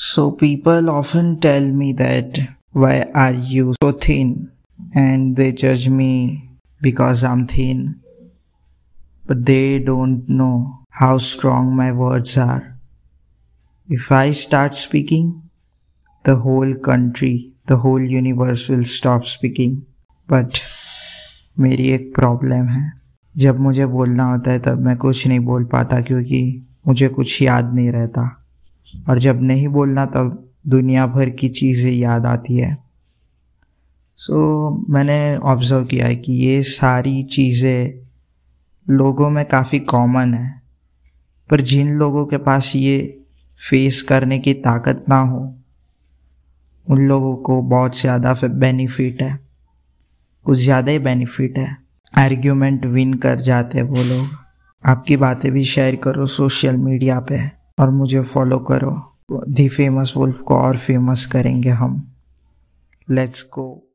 So people often tell me that why are you so thin and they judge me because I'm thin. But they don't know how strong my words are. If I start speaking, the whole country, the whole universe will stop speaking. But मेरी एक problem है जब मुझे बोलना होता है तब मैं कुछ नहीं बोल पाता क्योंकि मुझे कुछ याद नहीं रहता और जब नहीं बोलना तब दुनिया भर की चीज़ें याद आती है। सो so, मैंने ऑब्ज़र्व किया है कि ये सारी चीज़ें लोगों में काफ़ी कॉमन है। पर जिन लोगों के पास ये फेस करने की ताकत ना हो उन लोगों को बहुत ज़्यादा बेनिफिट है। कुछ ज़्यादा ही बेनिफिट है। आर्ग्यूमेंट विन कर जाते हैं वो लोग। आपकी बातें भी शेयर करो सोशल मीडिया पे। और मुझे फॉलो करो। दी फ़ेमस वुल्फ को और फ़ेमस करेंगे हम। Let's go